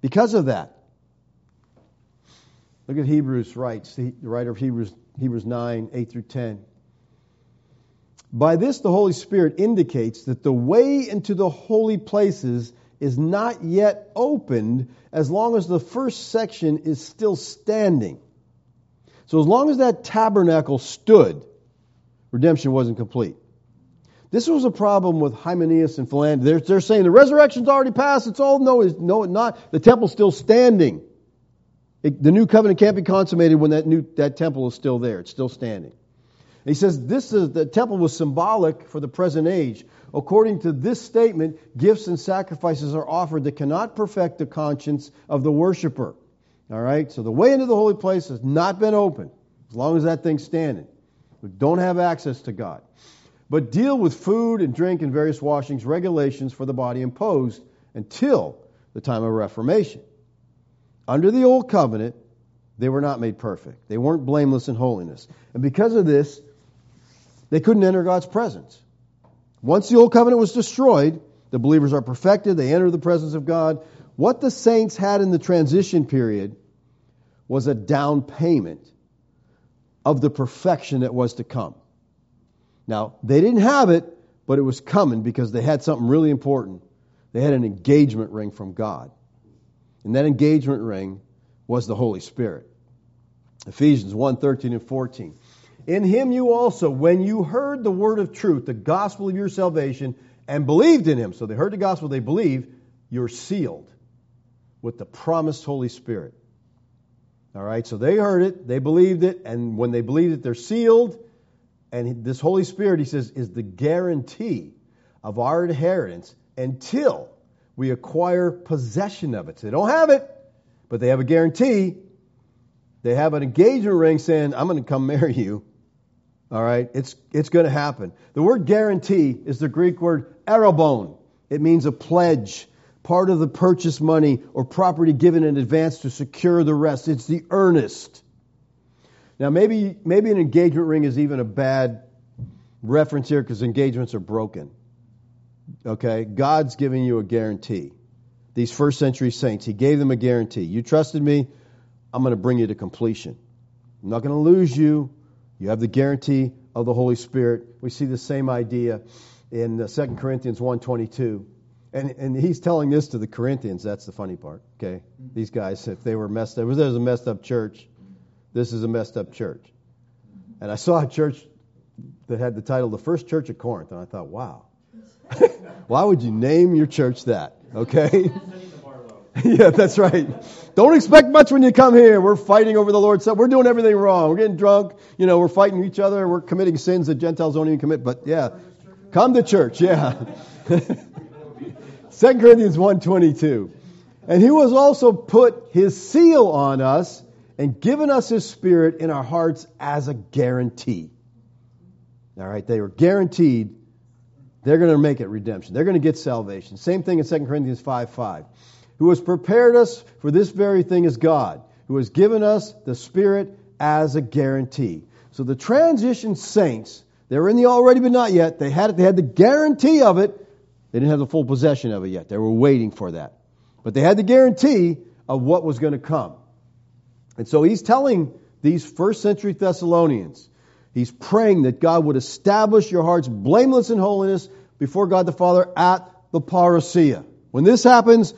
because of that. Look at Hebrews writes, the writer of Hebrews, Hebrews 9, 8 through 10. By this, the Holy Spirit indicates that the way into the holy places is not yet opened as long as the first section is still standing. So as long as that tabernacle stood, redemption wasn't complete. This was a problem with Hymenaeus and Philander. They're, they're saying the resurrection's already passed. It's all no, it's, no, it's not. The temple's still standing. It, the new covenant can't be consummated when that new that temple is still there. It's still standing. And he says this is the temple was symbolic for the present age. According to this statement, gifts and sacrifices are offered that cannot perfect the conscience of the worshiper. All right? So the way into the holy place has not been open as long as that thing's standing. We don't have access to God. But deal with food and drink and various washings, regulations for the body imposed until the time of Reformation. Under the old covenant, they were not made perfect. They weren't blameless in holiness. And because of this, they couldn't enter God's presence. Once the old covenant was destroyed, the believers are perfected, they enter the presence of God. What the saints had in the transition period was a down payment of the perfection that was to come. Now, they didn't have it, but it was coming because they had something really important. They had an engagement ring from God. And that engagement ring was the Holy Spirit. Ephesians 1 13 and 14. In him you also, when you heard the word of truth, the gospel of your salvation, and believed in him, so they heard the gospel, they believed, you're sealed with the promised Holy Spirit. All right, so they heard it, they believed it, and when they believed it, they're sealed. And this Holy Spirit, he says, is the guarantee of our inheritance until we acquire possession of it. So they don't have it, but they have a guarantee. They have an engagement ring saying, I'm going to come marry you. All right? It's, it's going to happen. The word guarantee is the Greek word arrabon. It means a pledge part of the purchase money or property given in advance to secure the rest. It's the earnest. Now, maybe, maybe an engagement ring is even a bad reference here because engagements are broken. Okay? God's giving you a guarantee. these first century saints. He gave them a guarantee. You trusted me, I'm going to bring you to completion. I'm not going to lose you. You have the guarantee of the Holy Spirit. We see the same idea in 2 uh, Corinthians 1.22. And, and he's telling this to the Corinthians. That's the funny part. Okay, these guys, if they were messed up, if there's a messed up church, this is a messed up church. And I saw a church that had the title "The First Church of Corinth," and I thought, wow, why would you name your church that? Okay. yeah, that's right. Don't expect much when you come here. We're fighting over the Lord's stuff. We're doing everything wrong. We're getting drunk. You know, we're fighting each other. We're committing sins that Gentiles don't even commit. But yeah, come to church. Yeah. 2 Corinthians 1.22. And he was also put his seal on us and given us his spirit in our hearts as a guarantee. All right, they were guaranteed they're going to make it redemption. They're going to get salvation. Same thing in 2 Corinthians 5 5. Who has prepared us for this very thing is God, who has given us the Spirit as a guarantee. So the transition saints, they were in the already but not yet. They had it, they had the guarantee of it. They didn't have the full possession of it yet. They were waiting for that. But they had the guarantee of what was going to come. And so he's telling these first century Thessalonians, he's praying that God would establish your hearts blameless in holiness before God the Father at the parousia. When this happens,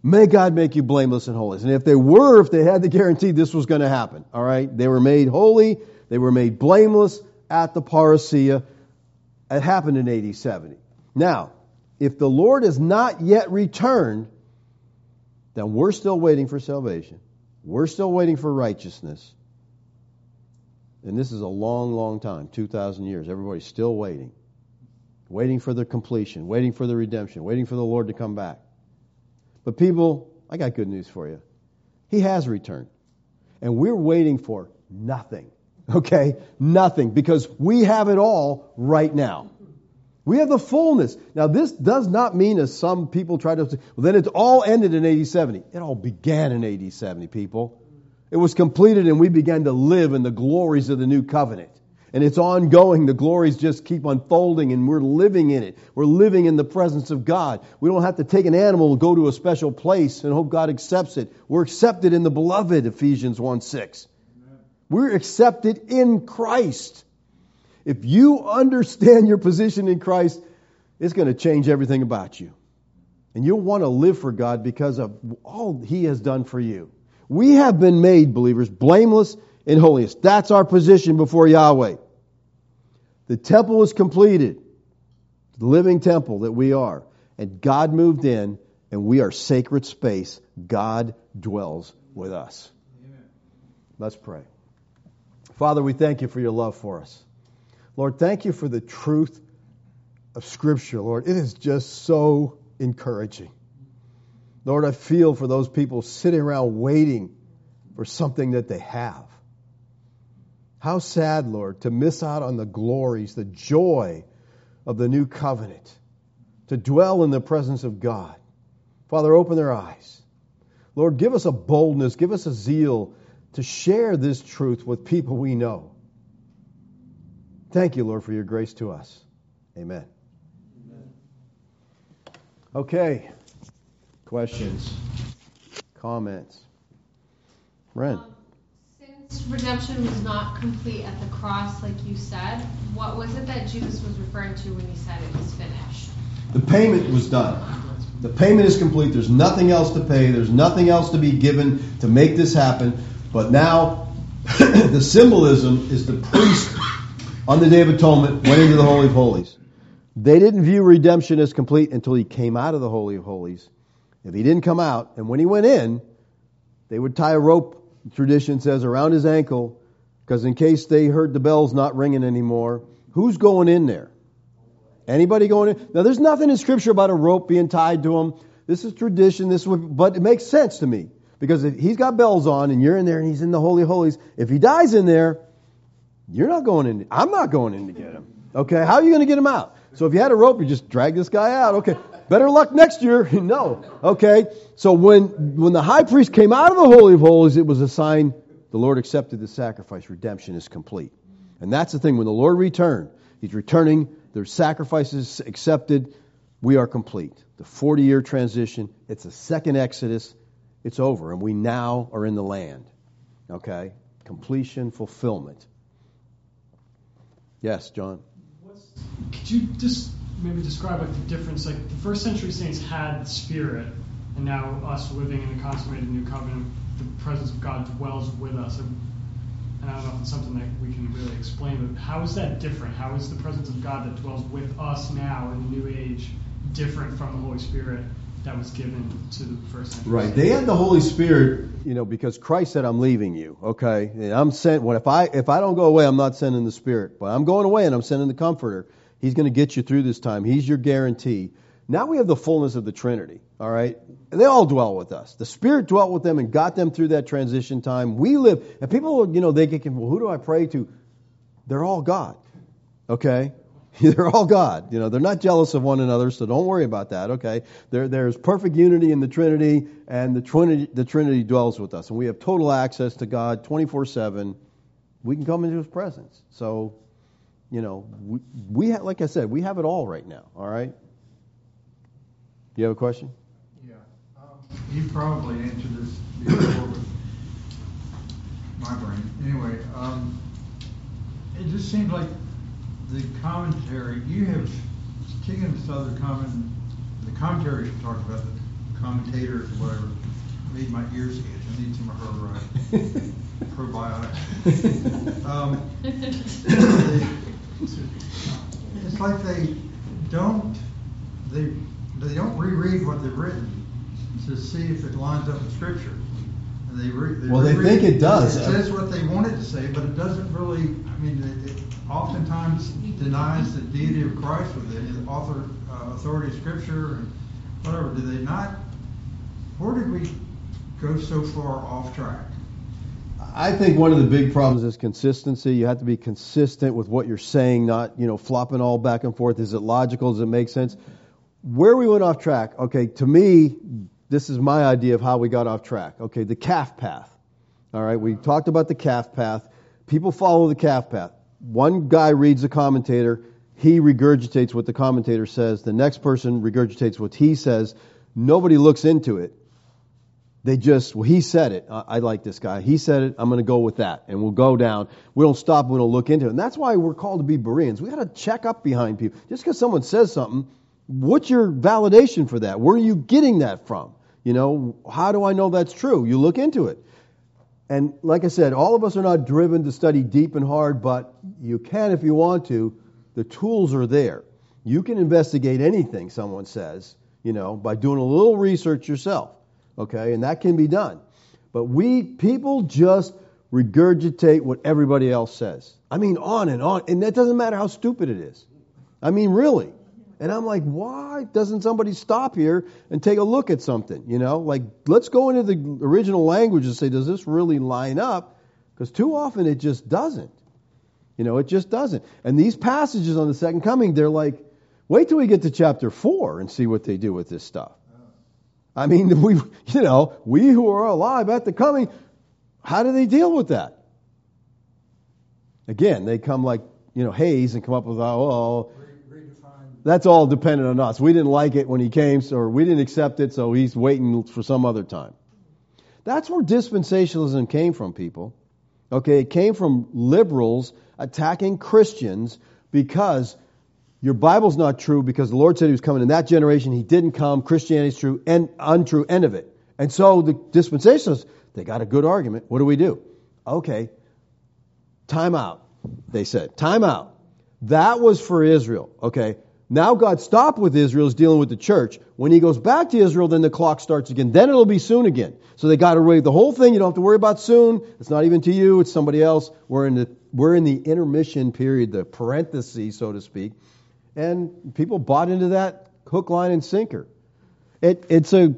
may God make you blameless and holy. And if they were, if they had the guarantee this was going to happen, all right, they were made holy, they were made blameless at the parousia. It happened in AD 70. Now, if the Lord has not yet returned, then we're still waiting for salvation. We're still waiting for righteousness. And this is a long, long time 2,000 years. Everybody's still waiting. Waiting for the completion, waiting for the redemption, waiting for the Lord to come back. But people, I got good news for you. He has returned. And we're waiting for nothing. Okay? Nothing. Because we have it all right now. We have the fullness. Now, this does not mean, as some people try to say, well, then it all ended in AD 70. It all began in AD 70, people. It was completed, and we began to live in the glories of the new covenant. And it's ongoing. The glories just keep unfolding, and we're living in it. We're living in the presence of God. We don't have to take an animal and go to a special place and hope God accepts it. We're accepted in the beloved, Ephesians 1 6. We're accepted in Christ. If you understand your position in Christ, it's going to change everything about you. And you'll want to live for God because of all He has done for you. We have been made, believers, blameless in holiness. That's our position before Yahweh. The temple was completed, the living temple that we are. And God moved in, and we are sacred space. God dwells with us. Amen. Let's pray. Father, we thank you for your love for us. Lord, thank you for the truth of Scripture, Lord. It is just so encouraging. Lord, I feel for those people sitting around waiting for something that they have. How sad, Lord, to miss out on the glories, the joy of the new covenant, to dwell in the presence of God. Father, open their eyes. Lord, give us a boldness, give us a zeal to share this truth with people we know. Thank you, Lord, for your grace to us. Amen. Amen. Okay. Questions? Comments? Ren. Um, since redemption was not complete at the cross, like you said, what was it that Jesus was referring to when he said it was finished? The payment was done. The payment is complete. There's nothing else to pay. There's nothing else to be given to make this happen. But now, the symbolism is the priest on the Day of Atonement went into the Holy of Holies. They didn't view redemption as complete until he came out of the Holy of Holies. If he didn't come out, and when he went in, they would tie a rope, tradition says, around his ankle, because in case they heard the bells not ringing anymore, who's going in there? Anybody going in? Now, there's nothing in Scripture about a rope being tied to him. This is tradition. This, but it makes sense to me because if he's got bells on and you're in there and he's in the holy of holies, if he dies in there, you're not going in. I'm not going in to get him. Okay, how are you going to get him out? So if you had a rope, you just drag this guy out. Okay, better luck next year. no. Okay, so when when the high priest came out of the holy of holies, it was a sign the Lord accepted the sacrifice. Redemption is complete, and that's the thing. When the Lord returned, He's returning. Their sacrifices accepted. We are complete. the 40 year transition. It's a second Exodus. It's over, and we now are in the land. Okay? Completion, fulfillment. Yes, John. What's, could you just maybe describe like the difference? Like the first century saints had the Spirit, and now us living in the consummated new covenant, the presence of God dwells with us. And, and I don't know if it's something that we can really explain, but how is that different? How is the presence of God that dwells with us now in the new age different from the Holy Spirit that was given to the first century? Right. They had the Holy Spirit, you know, because Christ said, "I'm leaving you." Okay, and I'm sent. Well, if I if I don't go away, I'm not sending the Spirit, but I'm going away and I'm sending the Comforter. He's going to get you through this time. He's your guarantee. Now we have the fullness of the Trinity. All right, and they all dwell with us. The Spirit dwelt with them and got them through that transition time. We live, and people, you know, they get, well, who do I pray to? They're all God. Okay, they're all God. You know, they're not jealous of one another, so don't worry about that. Okay, there, there's perfect unity in the Trinity, and the Trinity, the Trinity dwells with us, and we have total access to God 24/7. We can come into His presence. So, you know, we, we ha- like I said, we have it all right now. All right. Do you have a question? Yeah. Um, you probably answered this before, my brain. Anyway, um, it just seems like the commentary you have taken this other comment, the commentaries you talked about, the commentators or whatever, made my ears itch. I need some of her uh, probiotics. um, it's like they don't they they don't reread what they've written to see if it lines up with Scripture. And they re, they Well, they think it does. It says what they wanted to say, but it doesn't really. I mean, it, it oftentimes denies the deity of Christ with the author uh, authority of Scripture and whatever. Do they not? Where did we go so far off track? I think one of the big problems is consistency. You have to be consistent with what you're saying, not you know flopping all back and forth. Is it logical? Does it make sense? Where we went off track, okay, to me, this is my idea of how we got off track. Okay, the calf path. All right, we talked about the calf path. People follow the calf path. One guy reads a commentator, he regurgitates what the commentator says. The next person regurgitates what he says. Nobody looks into it. They just, well, he said it. I, I like this guy. He said it. I'm going to go with that. And we'll go down. We don't stop. We don't look into it. And that's why we're called to be Bereans. We got to check up behind people. Just because someone says something, what's your validation for that? Where are you getting that from? You know, how do I know that's true? You look into it. And like I said, all of us are not driven to study deep and hard, but you can if you want to. The tools are there. You can investigate anything someone says, you know, by doing a little research yourself. Okay, and that can be done. But we people just regurgitate what everybody else says. I mean, on and on, and that doesn't matter how stupid it is. I mean, really. And I'm like, why doesn't somebody stop here and take a look at something? You know, like let's go into the original language and say, does this really line up? Because too often it just doesn't. You know, it just doesn't. And these passages on the second coming, they're like, wait till we get to chapter four and see what they do with this stuff. I mean, we, you know, we who are alive at the coming, how do they deal with that? Again, they come like, you know, Hays and come up with, oh, that's all dependent on us. We didn't like it when he came, or we didn't accept it, so he's waiting for some other time. That's where dispensationalism came from, people. Okay, it came from liberals attacking Christians because your Bible's not true because the Lord said He was coming in that generation. He didn't come. Christianity's true and untrue. End of it. And so the dispensationalists, they got a good argument. What do we do? Okay, time out. They said time out. That was for Israel. Okay, now God stopped with Israel, is dealing with the church. When He goes back to Israel, then the clock starts again. Then it'll be soon again. So they got to read the whole thing. You don't have to worry about soon. It's not even to you. It's somebody else. We're in the we're in the intermission period, the parenthesis, so to speak. And people bought into that hook, line, and sinker. It, it's a,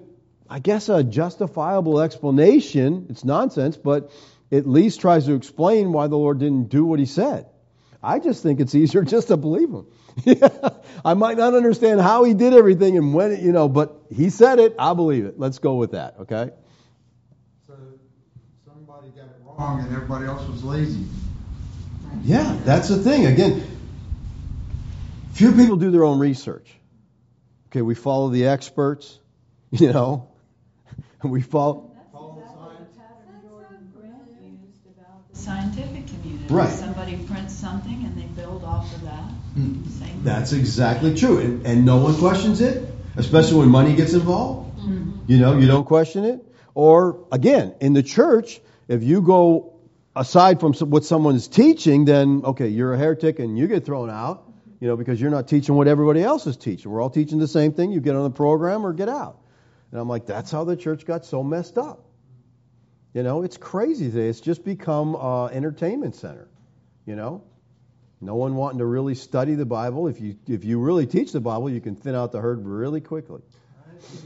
I guess, a justifiable explanation. It's nonsense, but at least tries to explain why the Lord didn't do what He said. I just think it's easier just to believe Him. I might not understand how He did everything and when, it, you know, but He said it. I believe it. Let's go with that. Okay. So somebody got it wrong and everybody else was lazy. Yeah, that's the thing. Again, few people do their own research. Okay, we follow the experts, you know. and we follow. Right. Somebody prints something and they build off of that. Hmm. Same. That's exactly true, and, and no one questions it, especially when money gets involved. Mm-hmm. You know, you don't question it. Or again, in the church, if you go aside from what someone is teaching, then okay, you're a heretic and you get thrown out. You know, because you're not teaching what everybody else is teaching. We're all teaching the same thing. You get on the program or get out. And I'm like, that's how the church got so messed up. You know, it's crazy today. It's just become an entertainment center. You know, no one wanting to really study the Bible. If you if you really teach the Bible, you can thin out the herd really quickly.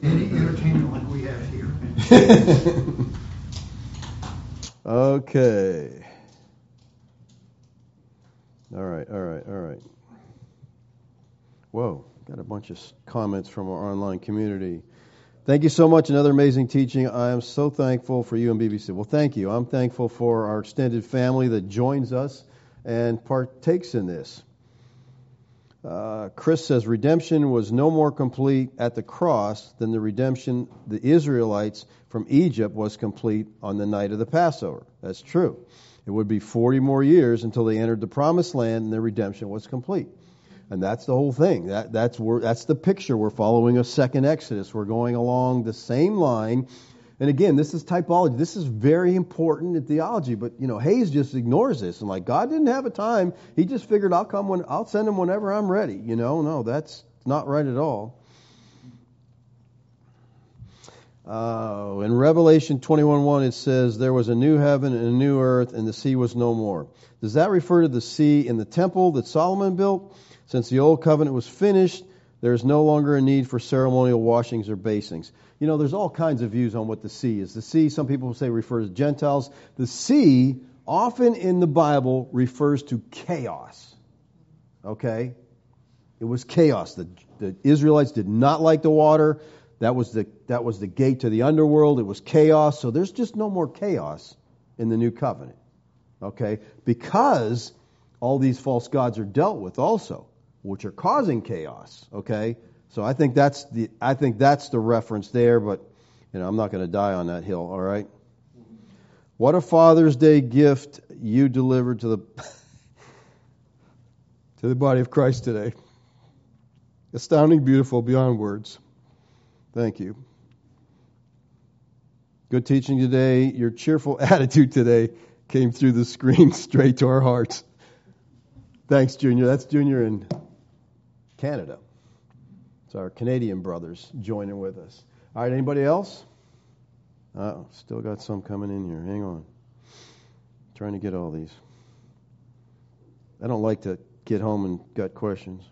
Any entertainment like we have here. okay. All right, all right, all right. Whoa, got a bunch of comments from our online community. Thank you so much. Another amazing teaching. I am so thankful for you and BBC. Well, thank you. I'm thankful for our extended family that joins us and partakes in this. Uh, Chris says redemption was no more complete at the cross than the redemption the Israelites from Egypt was complete on the night of the Passover. That's true. It would be 40 more years until they entered the promised land and their redemption was complete. And that's the whole thing. That, that's, where, that's the picture. We're following a second Exodus. We're going along the same line. And again, this is typology. This is very important in theology. But you know, Hays just ignores this and like God didn't have a time. He just figured I'll come when I'll send him whenever I'm ready. You know, no, that's not right at all. Uh, in Revelation 21:1 it says there was a new heaven and a new earth and the sea was no more. Does that refer to the sea in the temple that Solomon built? Since the old covenant was finished, there is no longer a need for ceremonial washings or basings. You know, there's all kinds of views on what the sea is. The sea, some people say, refers to Gentiles. The sea, often in the Bible, refers to chaos. Okay? It was chaos. The, the Israelites did not like the water. That was the that was the gate to the underworld. It was chaos. So there's just no more chaos in the new covenant. Okay? Because all these false gods are dealt with also, which are causing chaos. Okay? So I think that's the I think that's the reference there, but you know, I'm not going to die on that hill, all right? What a Father's Day gift you delivered to the to the body of Christ today. Astounding, beautiful, beyond words. Thank you. Good teaching today. Your cheerful attitude today came through the screen straight to our hearts. Thanks, Junior. That's Junior in Canada. It's our Canadian brothers joining with us. All right, anybody else? Oh, still got some coming in here. Hang on. Trying to get all these. I don't like to get home and got questions.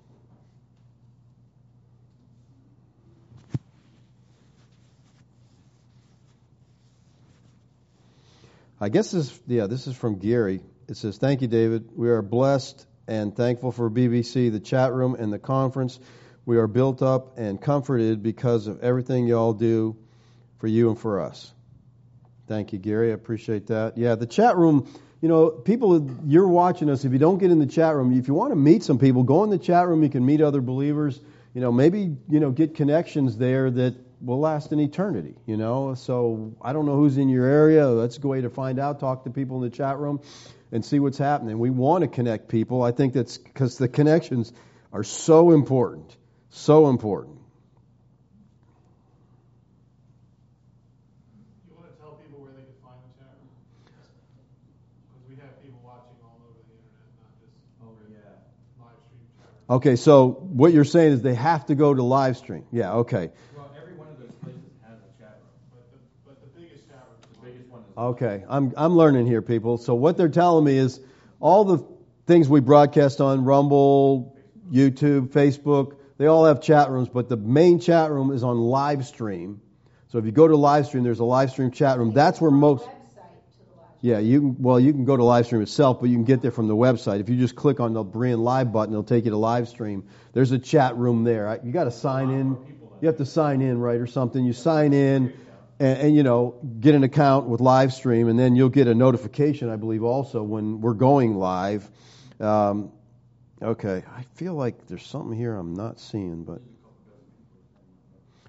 I guess this, yeah, this is from Gary. It says, "Thank you, David. We are blessed and thankful for BBC, the chat room, and the conference. We are built up and comforted because of everything y'all do for you and for us." Thank you, Gary. I appreciate that. Yeah, the chat room. You know, people, you're watching us. If you don't get in the chat room, if you want to meet some people, go in the chat room. You can meet other believers. You know, maybe you know get connections there that will last an eternity, you know. So I don't know who's in your area. That's a good way to find out. Talk to people in the chat room and see what's happening. We want to connect people. I think that's because the connections are so important. So important. You want to tell people where they can find the chat room? Because we have people watching all over the internet, not just over yeah. live stream chat room. Okay, so what you're saying is they have to go to live stream. Yeah, okay. Well, every one of those places has a chat room. But the, but the biggest chat room is The biggest one is. Okay, I'm I'm learning here, people. So what they're telling me is all the things we broadcast on Rumble, YouTube, Facebook, they all have chat rooms, but the main chat room is on live stream. So if you go to live stream, there's a live stream chat room. That's where most. Yeah, you can, well, you can go to live stream itself, but you can get there from the website. If you just click on the Berean Live button, it'll take you to live stream. There's a chat room there. You got to sign in. You have to sign in, right, or something. You sign in, and, and you know, get an account with live stream, and then you'll get a notification, I believe, also when we're going live. Um, okay, I feel like there's something here I'm not seeing, but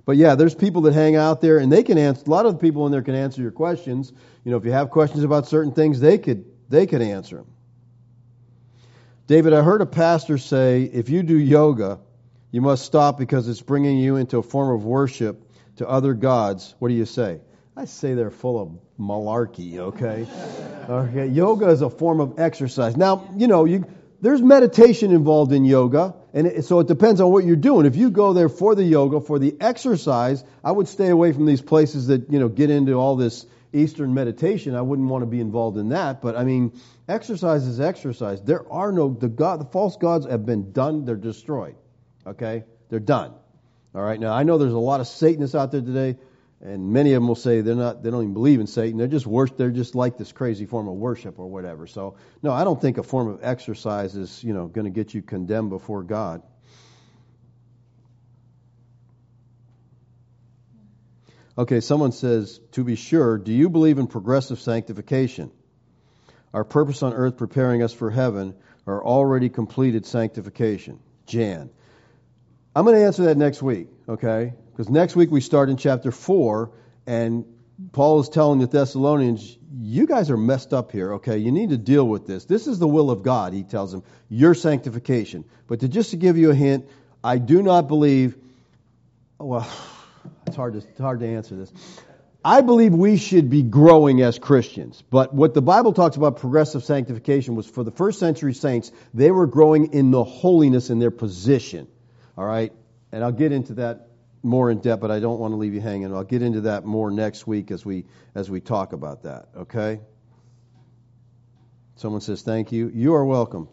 But yeah, there's people that hang out there and they can answer, a lot of the people in there can answer your questions. You know, if you have questions about certain things, they could, they could answer them. David, I heard a pastor say if you do yoga, you must stop because it's bringing you into a form of worship to other gods. What do you say? I say they're full of malarkey, okay? okay, yoga is a form of exercise. Now, you know, you, there's meditation involved in yoga, and it, so it depends on what you're doing. If you go there for the yoga, for the exercise, I would stay away from these places that, you know, get into all this Eastern meditation. I wouldn't want to be involved in that, but I mean, exercise is exercise. There are no the god the false gods have been done, they're destroyed. Okay? They're done. All right. Now I know there's a lot of Satanists out there today, and many of them will say they're not. They don't even believe in Satan. They're just worship. They're just like this crazy form of worship or whatever. So no, I don't think a form of exercise is you know going to get you condemned before God. Okay, someone says, to be sure, do you believe in progressive sanctification? Our purpose on earth preparing us for heaven, or already completed sanctification? Jan. I'm going to answer that next week, okay? Because next week we start in chapter 4, and Paul is telling the Thessalonians, you guys are messed up here, okay? You need to deal with this. This is the will of God, he tells them, your sanctification. But to just to give you a hint, I do not believe, well, it's hard to, it's hard to answer this. I believe we should be growing as Christians. But what the Bible talks about progressive sanctification was for the first century saints, they were growing in the holiness in their position. All right? And I'll get into that more in depth, but I don't want to leave you hanging. I'll get into that more next week as we as we talk about that, okay? Someone says thank you. You are welcome.